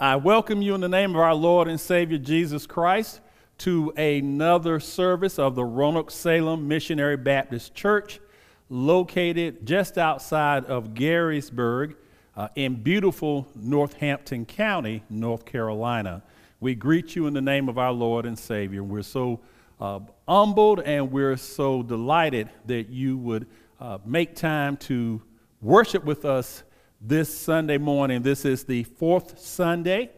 I welcome you in the name of our Lord and Savior Jesus Christ to another service of the Roanoke Salem Missionary Baptist Church, located just outside of Garysburg uh, in beautiful Northampton County, North Carolina. We greet you in the name of our Lord and Savior. We're so uh, humbled and we're so delighted that you would uh, make time to worship with us this Sunday morning. This is the fourth Sunday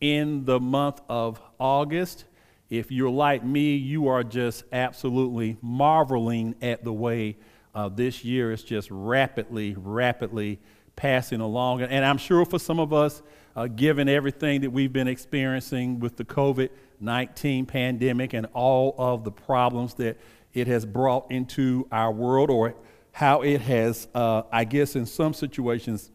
in the month of August. If you're like me, you are just absolutely marveling at the way uh, this year is just rapidly, rapidly passing along. And I'm sure for some of us, uh, given everything that we've been experiencing with the COVID 19 pandemic and all of the problems that it has brought into our world or how it has, uh, I guess, in some situations,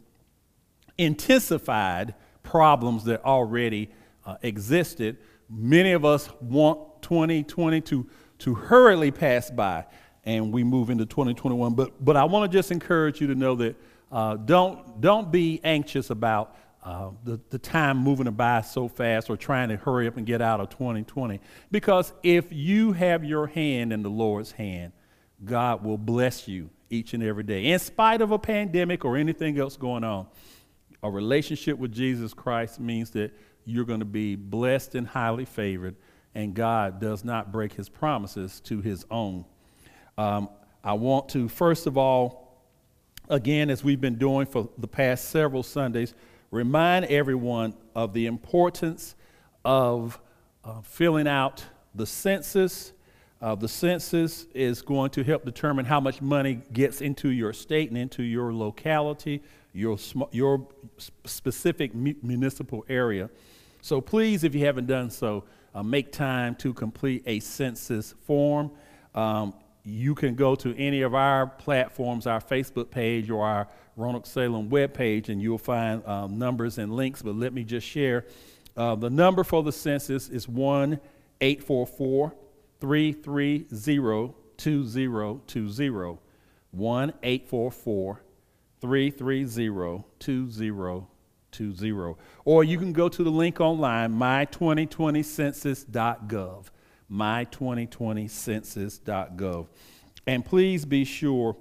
intensified problems that already uh, existed. Many of us want 2020 to, to hurriedly pass by and we move into 2021. But, but I want to just encourage you to know that uh, don't, don't be anxious about uh, the, the time moving by so fast or trying to hurry up and get out of 2020. Because if you have your hand in the Lord's hand, God will bless you each and every day, in spite of a pandemic or anything else going on. A relationship with Jesus Christ means that you're going to be blessed and highly favored, and God does not break his promises to his own. Um, I want to, first of all, again, as we've been doing for the past several Sundays, remind everyone of the importance of uh, filling out the census uh, the census is going to help determine how much money gets into your state and into your locality, your, sm- your specific mu- municipal area. So please, if you haven't done so, uh, make time to complete a census form. Um, you can go to any of our platforms, our Facebook page or our Roanoke Salem webpage, and you'll find um, numbers and links. But let me just share. Uh, the number for the census is 1 844 330 2020. 1 844 330 2020. Or you can go to the link online, my2020census.gov. My2020census.gov. And please be sure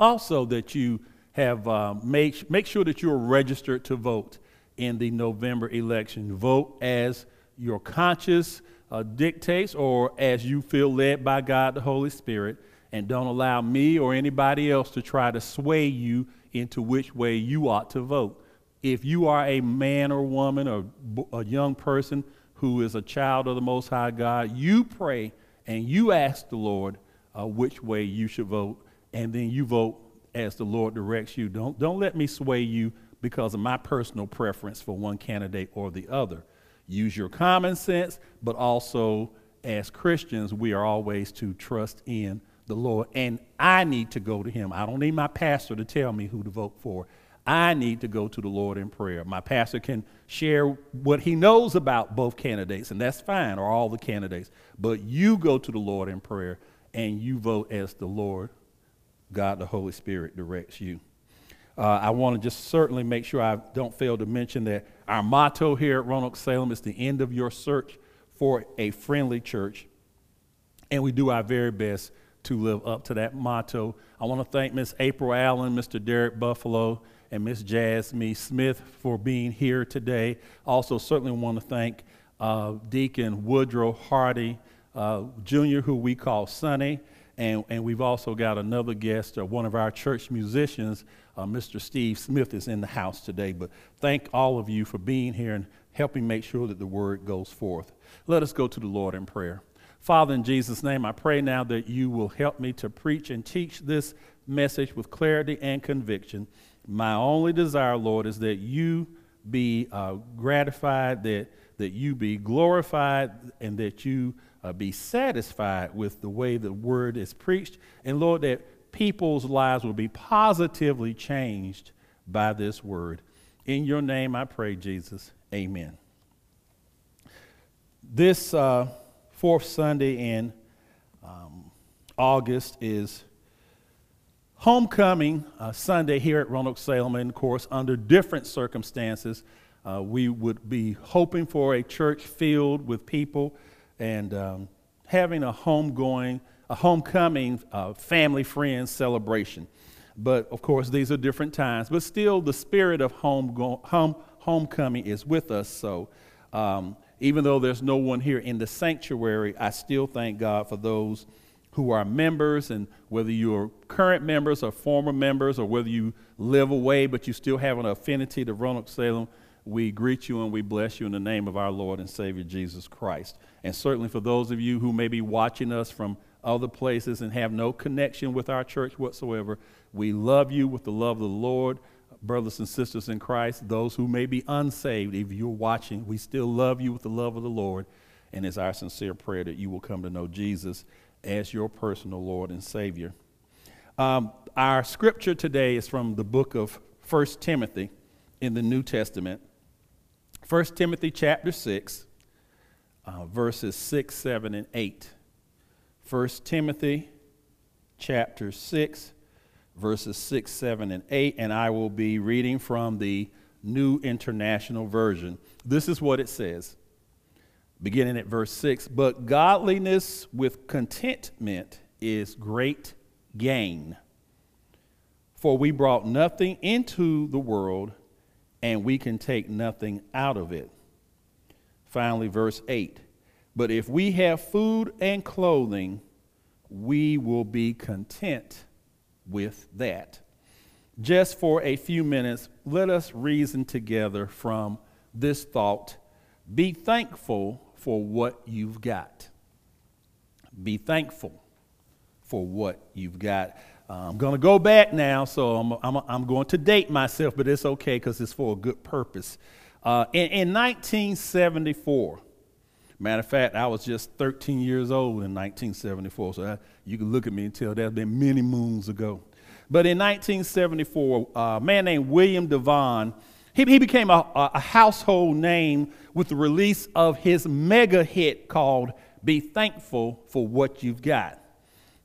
also that you have uh, make, make sure that you're registered to vote in the November election. Vote as your conscious uh, dictates or as you feel led by God the Holy Spirit. And don't allow me or anybody else to try to sway you into which way you ought to vote. If you are a man or woman or a young person who is a child of the Most High God, you pray and you ask the Lord uh, which way you should vote, and then you vote as the Lord directs you. Don't, don't let me sway you because of my personal preference for one candidate or the other. Use your common sense, but also as Christians, we are always to trust in the Lord. And I need to go to Him. I don't need my pastor to tell me who to vote for. I need to go to the Lord in prayer. My pastor can share what he knows about both candidates, and that's fine, or all the candidates. But you go to the Lord in prayer and you vote as the Lord, God the Holy Spirit, directs you. Uh, I want to just certainly make sure I don't fail to mention that our motto here at Roanoke Salem is the end of your search for a friendly church. And we do our very best to live up to that motto. I want to thank Miss April Allen, Mr. Derek Buffalo, and Miss Jasmine Smith for being here today. Also, certainly want to thank uh, Deacon Woodrow Hardy uh, Jr., who we call Sonny. And, and we've also got another guest, uh, one of our church musicians, uh, Mr. Steve Smith, is in the house today. But thank all of you for being here and helping make sure that the word goes forth. Let us go to the Lord in prayer. Father, in Jesus' name, I pray now that you will help me to preach and teach this message with clarity and conviction. My only desire, Lord, is that you be uh, gratified, that, that you be glorified, and that you uh, be satisfied with the way the word is preached. And Lord, that people's lives will be positively changed by this word. In your name I pray, Jesus. Amen. This uh, fourth Sunday in um, August is homecoming uh, Sunday here at Roanoke Salem, and of course, under different circumstances. Uh, we would be hoping for a church filled with people and um, having a homegoing, a homecoming uh, family friends celebration. But of course, these are different times. But still, the spirit of home, home homecoming is with us. So um, even though there's no one here in the sanctuary, I still thank God for those who are members, and whether you're current members or former members, or whether you live away but you still have an affinity to Roanoke Salem, we greet you and we bless you in the name of our Lord and Savior Jesus Christ. And certainly for those of you who may be watching us from other places and have no connection with our church whatsoever, we love you with the love of the Lord. Brothers and sisters in Christ, those who may be unsaved, if you're watching, we still love you with the love of the Lord. And it's our sincere prayer that you will come to know Jesus as your personal Lord and Savior. Um, our scripture today is from the book of 1 Timothy in the New Testament. 1 Timothy chapter 6, uh, verses 6, 7, and 8. 1 Timothy chapter 6, verses 6, 7, and 8. And I will be reading from the New International Version. This is what it says, beginning at verse 6 But godliness with contentment is great gain. For we brought nothing into the world and we can take nothing out of it. Finally, verse 8 But if we have food and clothing, we will be content with that. Just for a few minutes, let us reason together from this thought be thankful for what you've got. Be thankful for what you've got. I'm going to go back now, so I'm, I'm, I'm, going to date myself, but it's okay because it's for a good purpose. Uh, in, in 1974, matter of fact, I was just 13 years old in 1974, so I, you can look at me and tell that's been many moons ago. But in 1974, uh, a man named William DeVaughn, he, he became a, a household name with the release of his mega hit called Be Thankful for What You've Got.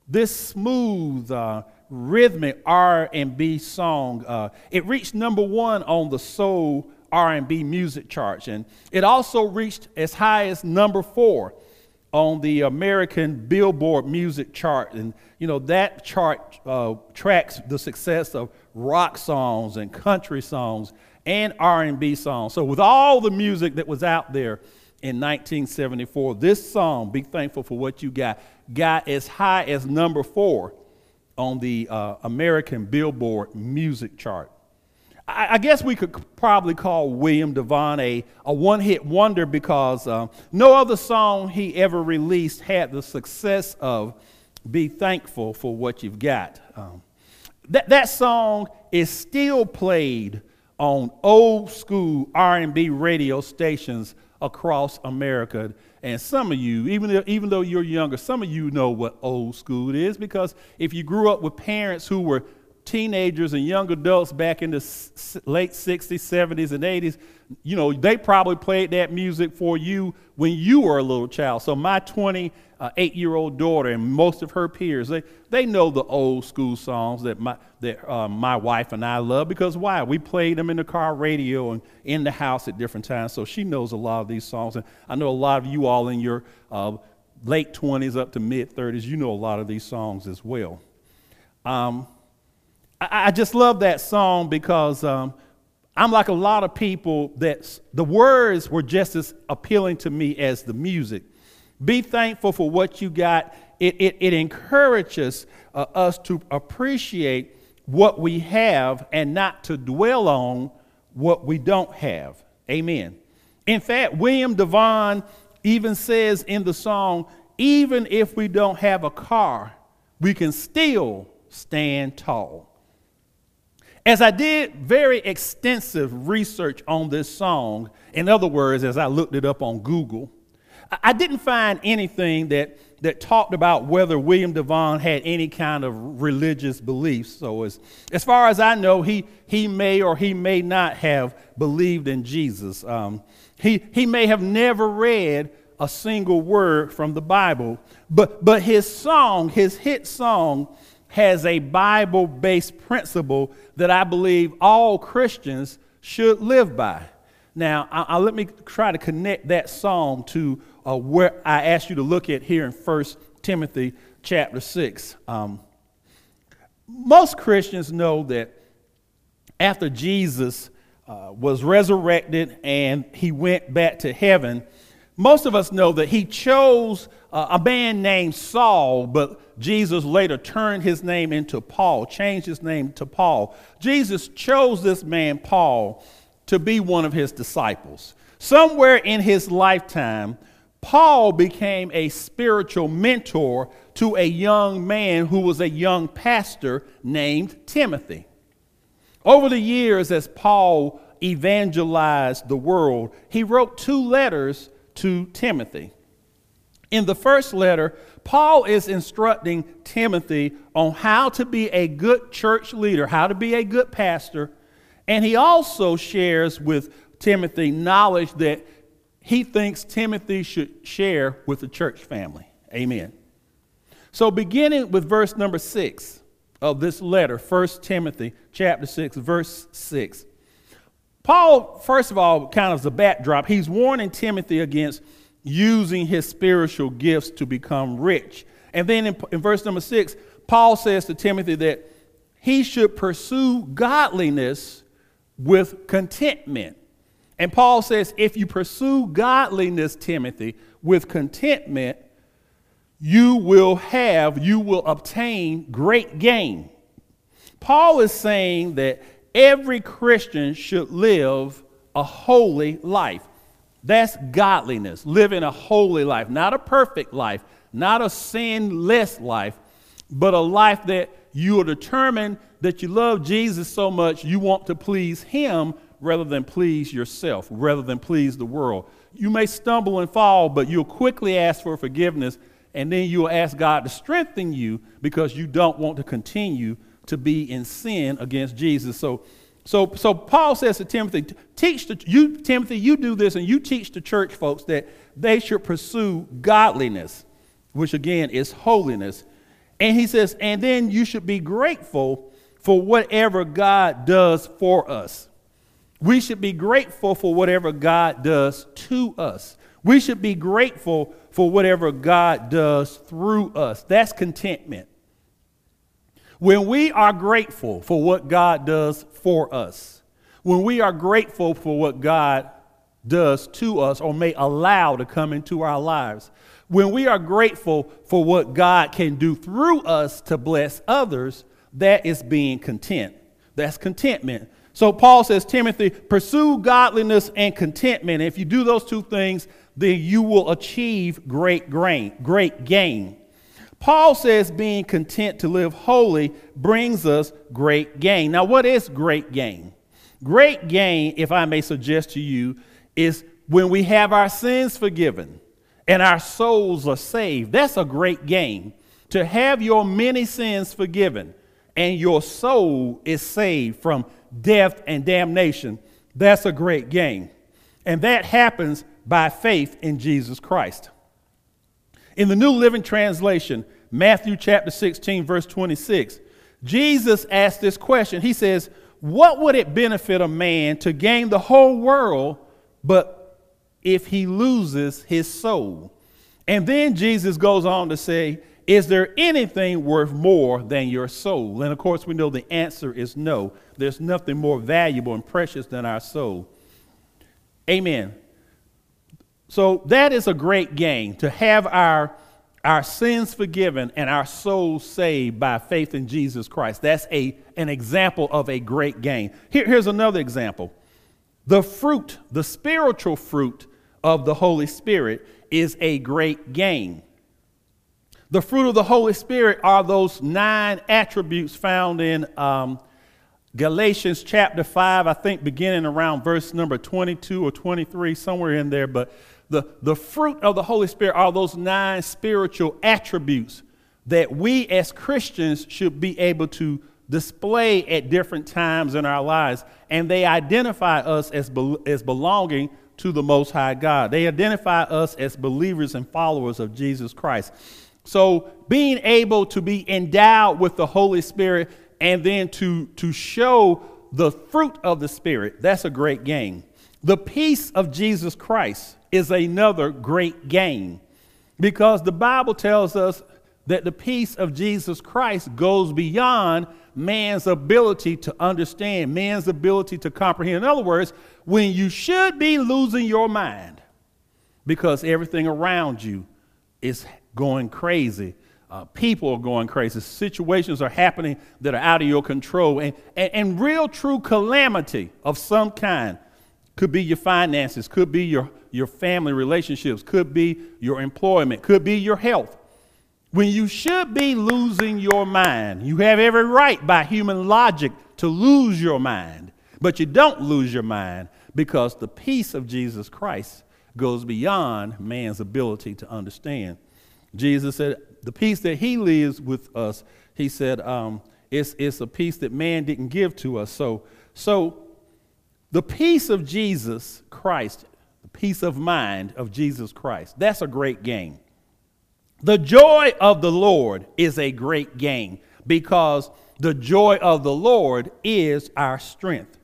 This smooth, uh, rhythmic R&B song, uh, it reached number one on the soul R&B music charts, and it also reached as high as number four on the American Billboard music chart. And, you know, that chart uh, tracks the success of rock songs and country songs and R&B songs. So with all the music that was out there in 1974, this song, Be Thankful for What You Got, got as high as number four on the uh, American Billboard music chart. I, I, guess we could probably call William DeVaughn a, a one hit wonder because uh, no other song he ever released had the success of Be Thankful for What You've Got. Um, that, that song is still played on old school R&B radio stations across America. And some of you, even, even though you're younger, some of you know what old school is. Because if you grew up with parents who were teenagers and young adults back in the late 60s, 70s, and 80s, you know, they probably played that music for you when you were a little child. So my 28 year old daughter and most of her peers, they, they know the old school songs that my, that uh, my wife and I love because why? We played them in the car radio and in the house at different times. So she knows a lot of these songs. And I know a lot of you all in your uh, late 20s up to mid 30s, you know a lot of these songs as well. Um, I, I just love that song because um, I'm like a lot of people that the words were just as appealing to me as the music. Be thankful for what you got. It, it, it encourages uh, us to appreciate what we have and not to dwell on what we don't have. Amen. In fact, William DeVaughn even says in the song, even if we don't have a car, we can still stand tall. As I did very extensive research on this song, in other words, as I looked it up on Google, I didn't find anything that, that talked about whether William DeVaughn had any kind of religious beliefs. So, as, as far as I know, he, he may or he may not have believed in Jesus. Um, he, he may have never read a single word from the Bible, but, but his song, his hit song, has a Bible based principle that I believe all Christians should live by. Now, I, I, let me try to connect that psalm to uh, where I asked you to look at here in 1 Timothy chapter 6. Um, most Christians know that after Jesus uh, was resurrected and he went back to heaven, most of us know that he chose uh, a man named Saul, but Jesus later turned his name into Paul, changed his name to Paul. Jesus chose this man, Paul, to be one of his disciples. Somewhere in his lifetime, Paul became a spiritual mentor to a young man who was a young pastor named Timothy. Over the years, as Paul evangelized the world, he wrote two letters to Timothy. In the first letter, Paul is instructing Timothy on how to be a good church leader, how to be a good pastor, and he also shares with Timothy knowledge that he thinks Timothy should share with the church family. Amen. So beginning with verse number 6 of this letter, 1 Timothy chapter 6 verse 6. Paul, first of all, kind of as a backdrop, he's warning Timothy against using his spiritual gifts to become rich. And then in, in verse number 6, Paul says to Timothy that he should pursue godliness with contentment. And Paul says, if you pursue godliness, Timothy, with contentment, you will have, you will obtain great gain. Paul is saying that every Christian should live a holy life. That's godliness, living a holy life, not a perfect life, not a sinless life, but a life that you are determined that you love Jesus so much you want to please Him rather than please yourself, rather than please the world. You may stumble and fall, but you'll quickly ask for forgiveness, and then you'll ask God to strengthen you because you don't want to continue to be in sin against Jesus. So, so, so Paul says to Timothy, teach the, you, Timothy, you do this and you teach the church folks that they should pursue godliness, which again is holiness. And he says, and then you should be grateful for whatever God does for us. We should be grateful for whatever God does to us. We should be grateful for whatever God does through us. That's contentment. When we are grateful for what God does for us, when we are grateful for what God does to us or may allow to come into our lives, when we are grateful for what God can do through us to bless others, that is being content. That's contentment. So Paul says, Timothy, pursue godliness and contentment. If you do those two things, then you will achieve great gain, great gain. Paul says being content to live holy brings us great gain. Now, what is great gain? Great gain, if I may suggest to you, is when we have our sins forgiven and our souls are saved. That's a great gain. To have your many sins forgiven and your soul is saved from death and damnation, that's a great gain. And that happens by faith in Jesus Christ. In the New Living Translation, Matthew chapter 16, verse 26, Jesus asked this question. He says, What would it benefit a man to gain the whole world, but if he loses his soul? And then Jesus goes on to say, Is there anything worth more than your soul? And of course, we know the answer is no. There's nothing more valuable and precious than our soul. Amen. So that is a great gain to have our, our sins forgiven and our souls saved by faith in Jesus Christ. That's a, an example of a great gain. Here, here's another example. The fruit, the spiritual fruit of the Holy Spirit is a great gain. The fruit of the Holy Spirit are those nine attributes found in um, Galatians chapter 5, I think beginning around verse number 22 or 23, somewhere in there. But the, the fruit of the Holy Spirit are those nine spiritual attributes that we as Christians should be able to display at different times in our lives. And they identify us as, be, as belonging to the Most High God. They identify us as believers and followers of Jesus Christ. So, being able to be endowed with the Holy Spirit and then to, to show the fruit of the Spirit, that's a great gain. The peace of Jesus Christ is another great gain because the Bible tells us that the peace of Jesus Christ goes beyond man's ability to understand, man's ability to comprehend. In other words, when you should be losing your mind because everything around you is going crazy. Uh, people are going crazy. Situations are happening that are out of your control. And, and, and real, true calamity of some kind could be your finances, could be your, your family relationships, could be your employment, could be your health. When you should be losing your mind, you have every right by human logic to lose your mind, but you don't lose your mind because the peace of Jesus Christ goes beyond man's ability to understand. Jesus said, the peace that he lives with us, he said, um, it's, it's a peace that man didn't give to us. So, so the peace of Jesus Christ, the peace of mind of Jesus Christ, that's a great gain. The joy of the Lord is a great gain because the joy of the Lord is our strength.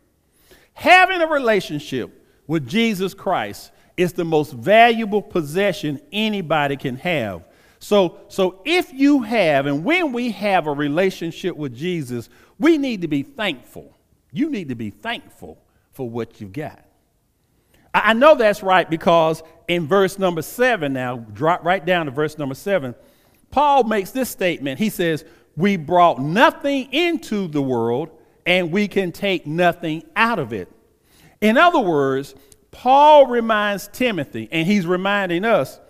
Having a relationship with Jesus Christ is the most valuable possession anybody can have. So, so if you have and when we have a relationship with Jesus, we need to be thankful. You need to be thankful for what you've got. I know that's right because in verse number seven, now drop right down to verse number seven, Paul makes this statement. He says, We brought nothing into the world and we can take nothing out of it. In other words, Paul reminds Timothy, and he's reminding us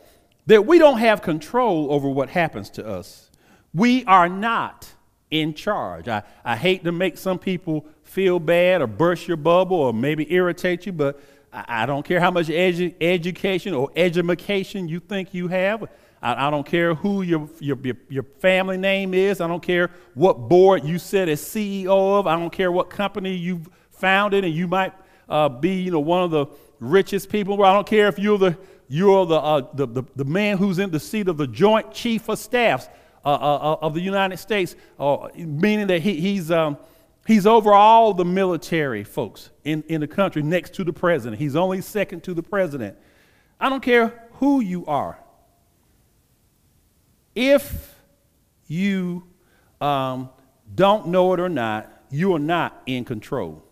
that we don't have control over what happens to us. We are not in charge. I, I hate to make some people feel bad or burst your bubble or maybe irritate you, but I, I don't care how much edu- education or education you think you have. I, I don't care who your, your, your family name is. I don't care what board you sit as CEO of. I don't care what company you've founded and you might uh, be you know, one of the richest people. I don't care if you're the you're the, uh, the, the, the, man who's in the seat of the Joint Chief of Staffs uh, uh, uh of the United States, uh, meaning that he, he's, um, he's over all the military folks in, in the country next to the president. He's only second to the president. I don't care who you are. If you um, don't know it or not, you are not in control.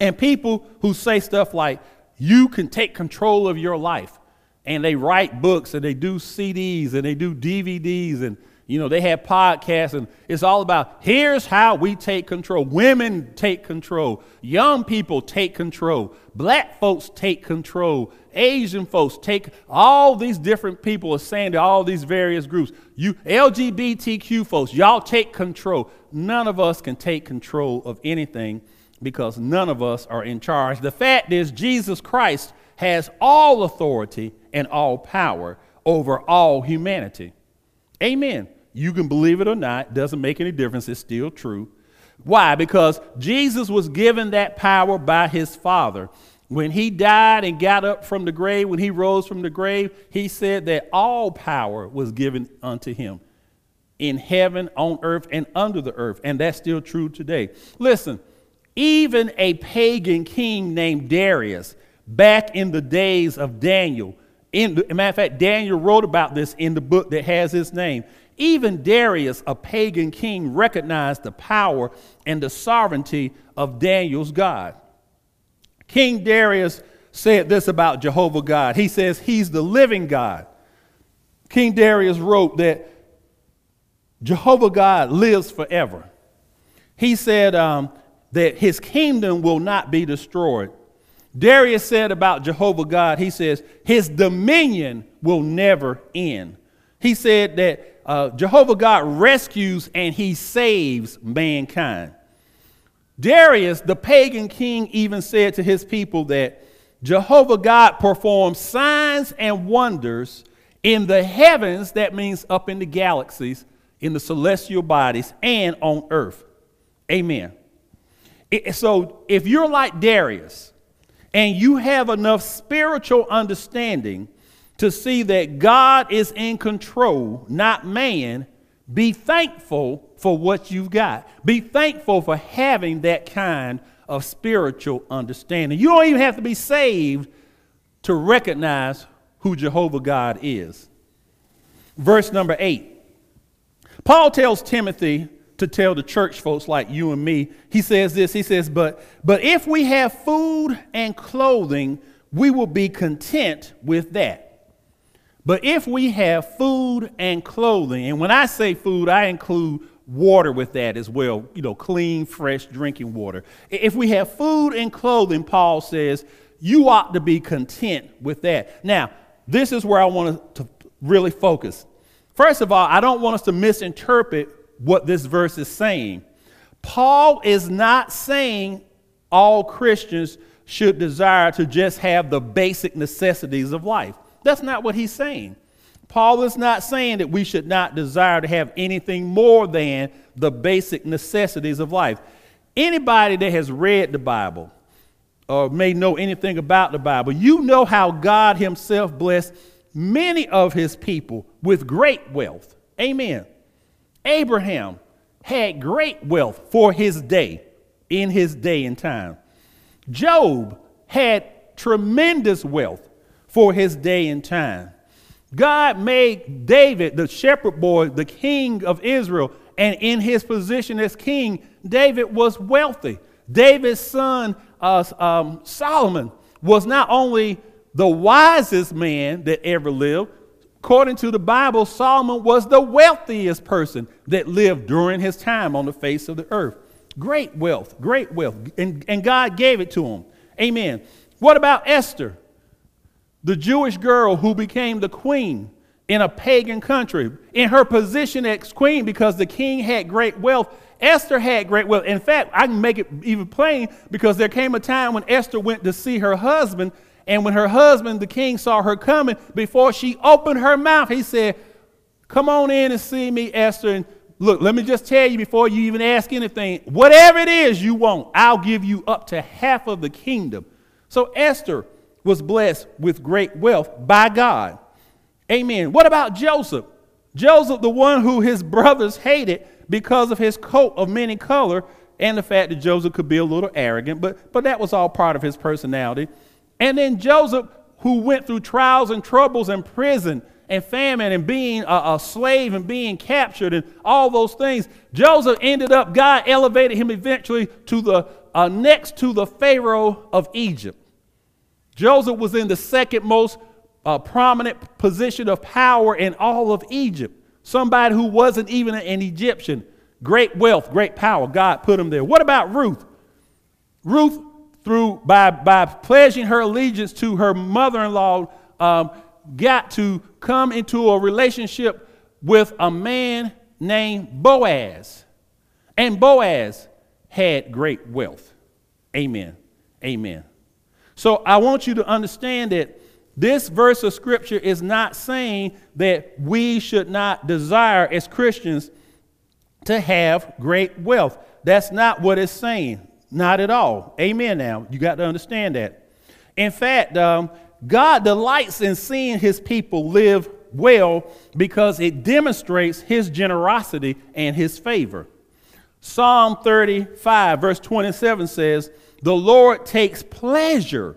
And people who say stuff like, you can take control of your life. And they write books and they do CDs and they do DVDs and you know they have podcasts and it's all about here's how we take control. Women take control, young people take control, black folks take control, Asian folks take all these different people are saying to all these various groups, you LGBTQ folks, y'all take control. None of us can take control of anything because none of us are in charge. The fact is, Jesus Christ has all authority and all power over all humanity. Amen. You can believe it or not, doesn't make any difference, it's still true. Why? Because Jesus was given that power by his Father. When he died and got up from the grave, when he rose from the grave, he said that all power was given unto him in heaven, on earth, and under the earth. And that's still true today. Listen, even a pagan king named Darius, back in the days of Daniel, in, matter of fact, Daniel wrote about this in the book that has his name. Even Darius, a pagan king, recognized the power and the sovereignty of Daniel's God. King Darius said this about Jehovah God. He says, He's the living God. King Darius wrote that Jehovah God lives forever. He said, um, that his kingdom will not be destroyed. Darius said about Jehovah God, he says, his dominion will never end. He said that uh, Jehovah God rescues and he saves mankind. Darius, the pagan king, even said to his people that Jehovah God performs signs and wonders in the heavens, that means up in the galaxies, in the celestial bodies, and on earth. Amen. So if you're like Darius and you have enough spiritual understanding to see that God is in control, not man, be thankful for what you've got. Be thankful for having that kind of spiritual understanding. You don't even have to be saved to recognize who Jehovah God is. Verse number eight. Paul tells Timothy to tell the church folks like you and me. He says this, he says, but, but if we have food and clothing, we will be content with that. But if we have food and clothing, and when I say food, I include water with that as well, you know, clean, fresh drinking water. If we have food and clothing, Paul says, you ought to be content with that. Now, this is where I want to really focus. First of all, I don't want us to misinterpret what this verse is saying. Paul is not saying all Christians should desire to just have the basic necessities of life. That's not what he's saying. Paul is not saying that we should not desire to have anything more than the basic necessities of life. Anybody that has read the Bible or may know anything about the Bible, you know how God Himself blessed many of His people with great wealth. Amen. Abraham had great wealth for his day, in his day and time. Job had tremendous wealth for his day and time. God made David, the shepherd boy, the king of Israel, and in his position as king, David was wealthy. David's son, uh, um, Solomon, was not only the wisest man that ever lived, according to the Bible, Solomon was the wealthiest person that lived during his time on the face of the earth. Great wealth, great wealth. And, and God gave it to him. Amen. What about Esther? the Jewish girl who became the queen in a pagan country, in her position as queen because the king had great wealth. Esther had great wealth. In fact, I can make it even plain because there came a time when Esther went to see her husband, and when her husband, the king, saw her coming, before she opened her mouth, he said, Come on in and see me, Esther. And look, let me just tell you before you even ask anything whatever it is you want, I'll give you up to half of the kingdom. So Esther was blessed with great wealth by God. Amen. What about Joseph? Joseph, the one who his brothers hated because of his coat of many color and the fact that Joseph could be a little arrogant, but, but that was all part of his personality. And then Joseph, who went through trials and troubles and prison and famine and being a, a, slave and being captured and all those things. Joseph ended up, God elevated him eventually to the uh, next to the Pharaoh of Egypt. Joseph was in the second most uh, prominent position of power in all of Egypt. Somebody who wasn't even an Egyptian. Great wealth, great power. God put him there. What about Ruth? Ruth, through by, by pledging her allegiance to her mother in law, um, got to come into a relationship with a man named Boaz. And Boaz had great wealth. Amen. Amen. So I want you to understand that this verse of scripture is not saying that we should not desire as Christians to have great wealth. That's not what it's saying. Not at all. Amen. Now, you got to understand that. In fact, um, God delights in seeing his people live well because it demonstrates his generosity and his favor. Psalm 35, verse 27 says, the Lord takes pleasure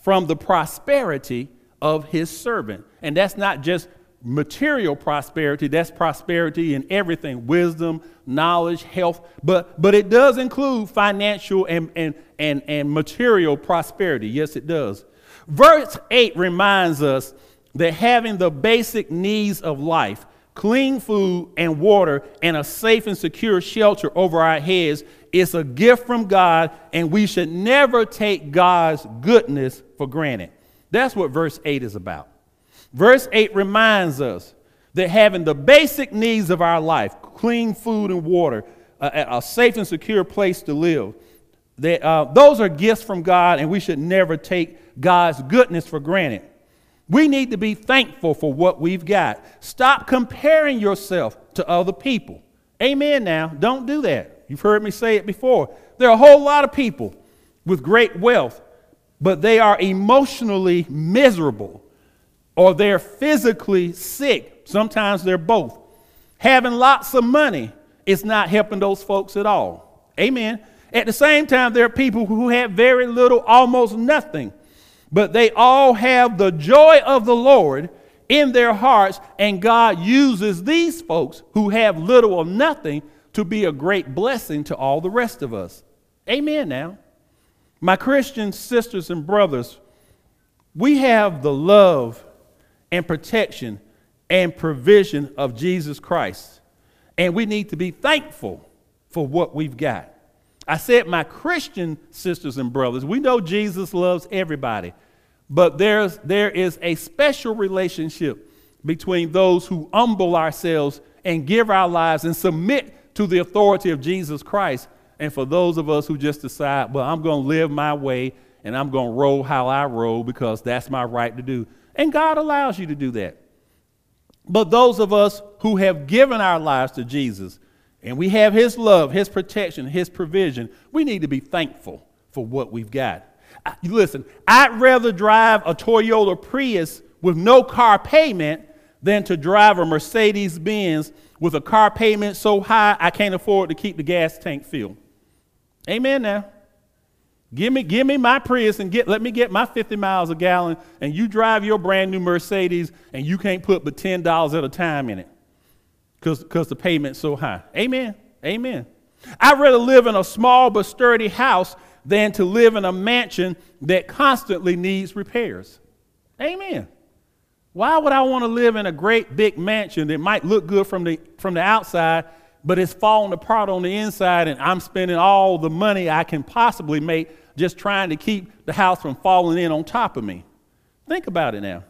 from the prosperity of his servant. And that's not just material prosperity, that's prosperity in everything wisdom, knowledge, health, but, but it does include financial and, and, and, and material prosperity. Yes, it does. Verse 8 reminds us that having the basic needs of life, clean food and water, and a safe and secure shelter over our heads it's a gift from God, and we should never take God's goodness for granted. That's what verse 8 is about. Verse 8 reminds us that having the basic needs of our life clean food and water, a, a safe and secure place to live that, uh, those are gifts from God, and we should never take God's goodness for granted. We need to be thankful for what we've got. Stop comparing yourself to other people. Amen now. Don't do that. You've heard me say it before. There are a whole lot of people with great wealth, but they are emotionally miserable or they're physically sick. Sometimes they're both. Having lots of money is not helping those folks at all. Amen. At the same time, there are people who have very little, almost nothing, but they all have the joy of the Lord in their hearts, and God uses these folks who have little or nothing to be a great blessing to all the rest of us. Amen now. My Christian sisters and brothers, we have the love and protection and provision of Jesus Christ, and we need to be thankful for what we've got. I said, my Christian sisters and brothers, we know Jesus loves everybody, but there's, there is a special relationship between those who humble ourselves and give our lives and submit to the authority of Jesus Christ, and for those of us who just decide, well, I'm going to live my way and I'm going to roll how I roll because that's my right to do. And God allows you to do that. But those of us who have given our lives to Jesus, and we have His love, His protection, His provision, we need to be thankful for what we've got. I, listen, I'd rather drive a Toyota Prius with no car payment than to drive a Mercedes Benz with a car payment so high I can't afford to keep the gas tank filled. Amen now. Give me, give me my Prius and get, let me get my 50 miles a gallon, and you drive your brand new Mercedes, and you can't put but $10 at a time in it because the payment's so high. Amen. Amen. I'd rather live in a small but sturdy house than to live in a mansion that constantly needs repairs. Amen. Why would I want to live in a great big mansion that might look good from the, from the outside, but it's falling apart on the inside, and I'm spending all the money I can possibly make just trying to keep the house from falling in on top of me? Think about it now.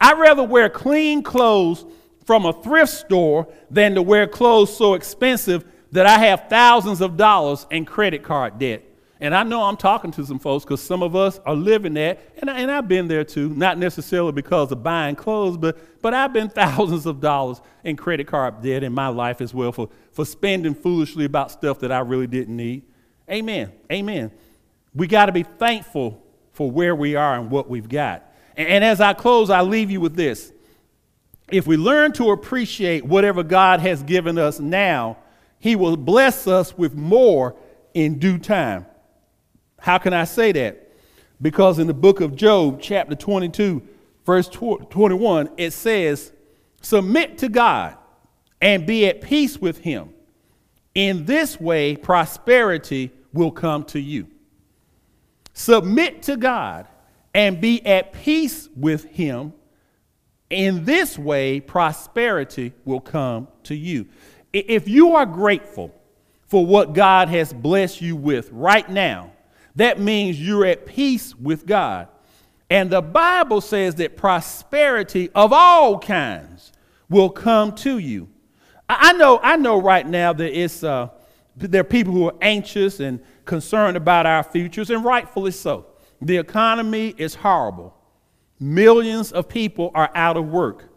I'd rather wear clean clothes from a thrift store than to wear clothes so expensive that I have thousands of dollars in credit card debt. And I know I'm talking to some folks because some of us are living that, and, I, and I've been there too, not necessarily because of buying clothes, but, but I've been thousands of dollars in credit card debt in my life as well for, for spending foolishly about stuff that I really didn't need. Amen. Amen. We got to be thankful for where we are and what we've got. And, and as I close, I leave you with this if we learn to appreciate whatever God has given us now, He will bless us with more in due time. How can I say that? Because in the book of Job, chapter 22, verse 21, it says, Submit to God and be at peace with Him. In this way, prosperity will come to you. Submit to God and be at peace with Him in this way, prosperity will come to you. If you are grateful for what God has blessed you with right now, that means you're at peace with God. And the Bible says that prosperity of all kinds will come to you. I know, I know right now that it's, uh, there are people who are anxious and concerned about our futures, and rightfully so. The economy is horrible. Millions of people are out of work.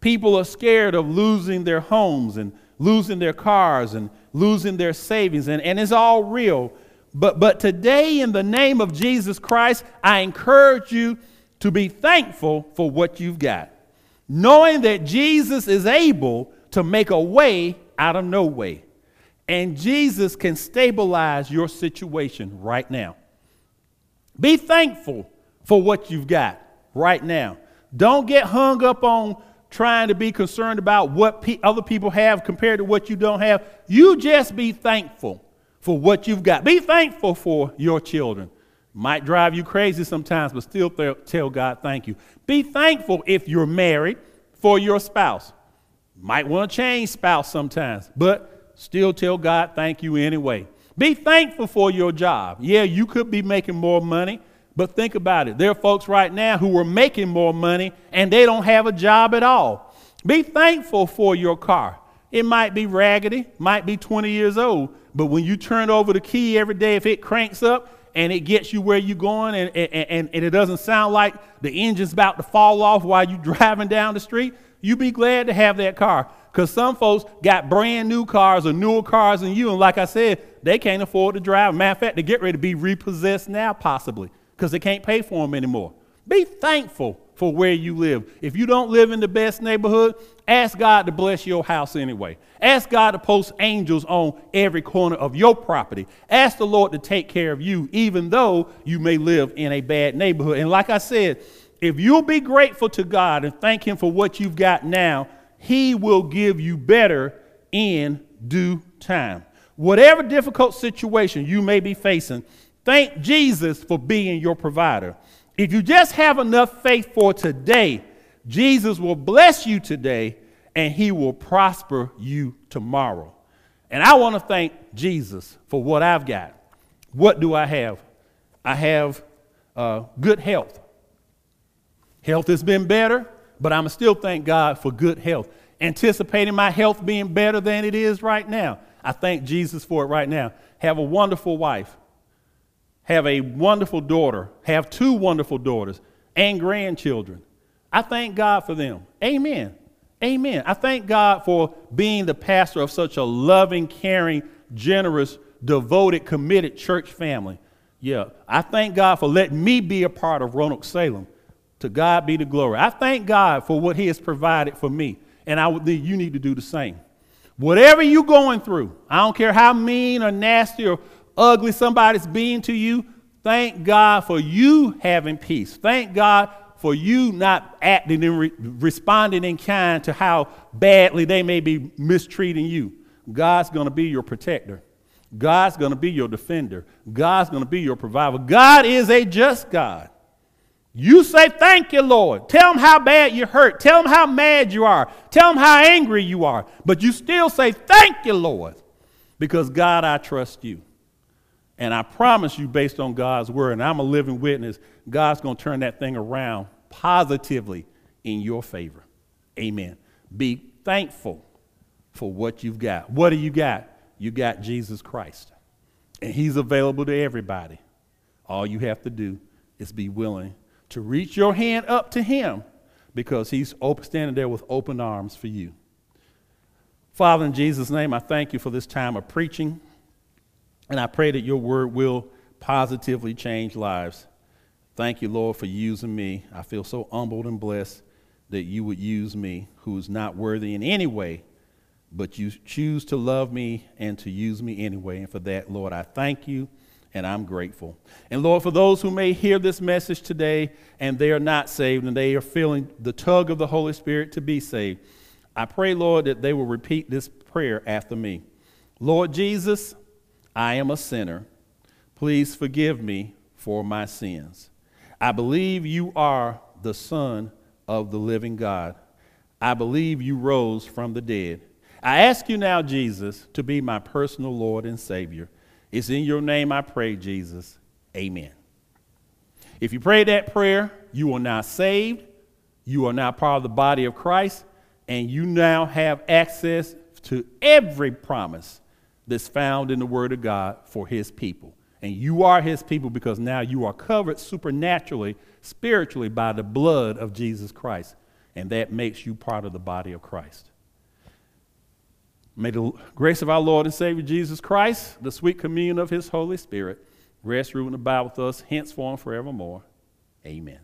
People are scared of losing their homes and losing their cars and losing their savings, and, and it's all real. But, but today, in the name of Jesus Christ, I encourage you to be thankful for what you've got, knowing that Jesus is able to make a way out of no way. And Jesus can stabilize your situation right now. Be thankful for what you've got right now. Don't get hung up on trying to be concerned about what pe- other people have compared to what you don't have. You just be thankful for what you've got. Be thankful for your children. Might drive you crazy sometimes, but still th- tell God thank you. Be thankful if you're married for your spouse. Might want to change spouse sometimes, but still tell God thank you anyway. Be thankful for your job. Yeah, you could be making more money. But think about it. There are folks right now who are making more money and they don't have a job at all. Be thankful for your car. It might be raggedy, might be 20 years old, but when you turn over the key every day, if it cranks up and it gets you where you're going and, and, and it doesn't sound like the engine's about to fall off while you're driving down the street, you be glad to have that car. Because some folks got brand new cars or newer cars than you, and like I said, they can't afford to drive. Matter of fact, they get ready to be repossessed now, possibly because they can't pay for them anymore. Be thankful for where you live. If you don't live in the best neighborhood, ask God to bless your house anyway. Ask God to post angels on every corner of your property. Ask the Lord to take care of you, even though you may live in a bad neighborhood. And like I said, if you'll be grateful to God and thank Him for what you've got now, He will give you better in due time. Whatever difficult situation you may be facing, thank Jesus for being your provider. If you just have enough faith for today, Jesus will bless you today and he will prosper you tomorrow. And I want to thank Jesus for what I've got. What do I have? I have uh, good health. Health has been better, but I'm still thank God for good health. Anticipating my health being better than it is right now. I thank Jesus for it right now. Have a wonderful wife have a wonderful daughter, have two wonderful daughters and grandchildren. I thank God for them. Amen. Amen. I thank God for being the pastor of such a loving, caring, generous, devoted, committed church family. Yeah, I thank God for letting me be a part of Roanoke Salem. To God be the glory. I thank God for what He has provided for me, and I would you need to do the same. Whatever you're going through, I don't care how mean or nasty or ugly somebody's being to you, thank God for you having peace. Thank God for you not acting and re- responding in kind to how badly they may be mistreating you. God's going to be your protector. God's going to be your defender. God's going to be your provider. God is a just God. You say, Thank you, Lord. Tell him how bad you hurt. Tell him how mad you are. Tell him how angry you are. But you still say, Thank you, Lord. Because, God, I trust you. And I promise you, based on God's word, and I'm a living witness, God's going to turn that thing around positively in your favor. Amen. Be thankful for what you've got. What do you got? You got Jesus Christ. And He's available to everybody. All you have to do is be willing to reach your hand up to Him because He's standing there with open arms for you. Father, in Jesus' name, I thank you for this time of preaching. And I pray that your word will positively change lives. Thank you, Lord, for using me. I feel so humbled and blessed that you would use me, who is not worthy in any way, but you choose to love me and to use me anyway. And for that, Lord, I thank you and I'm grateful. And Lord, for those who may hear this message today and they are not saved and they are feeling the tug of the Holy Spirit to be saved, I pray, Lord, that they will repeat this prayer after me. Lord Jesus, I am a sinner. Please forgive me for my sins. I believe you are the Son of the living God. I believe you rose from the dead. I ask you now, Jesus, to be my personal Lord and Savior. It's in your name I pray, Jesus. Amen. If you pray that prayer, you are now saved. You are now part of the body of Christ, and you now have access to every promise that's found in the Word of God for His people. And you are His people because now you are covered supernaturally, spiritually by the blood of Jesus Christ. And that makes you part of the body of Christ. May the grace of our Lord and Savior Jesus Christ, the sweet communion of His Holy Spirit, rest, rule, and abide with us henceforth and forevermore. Amen.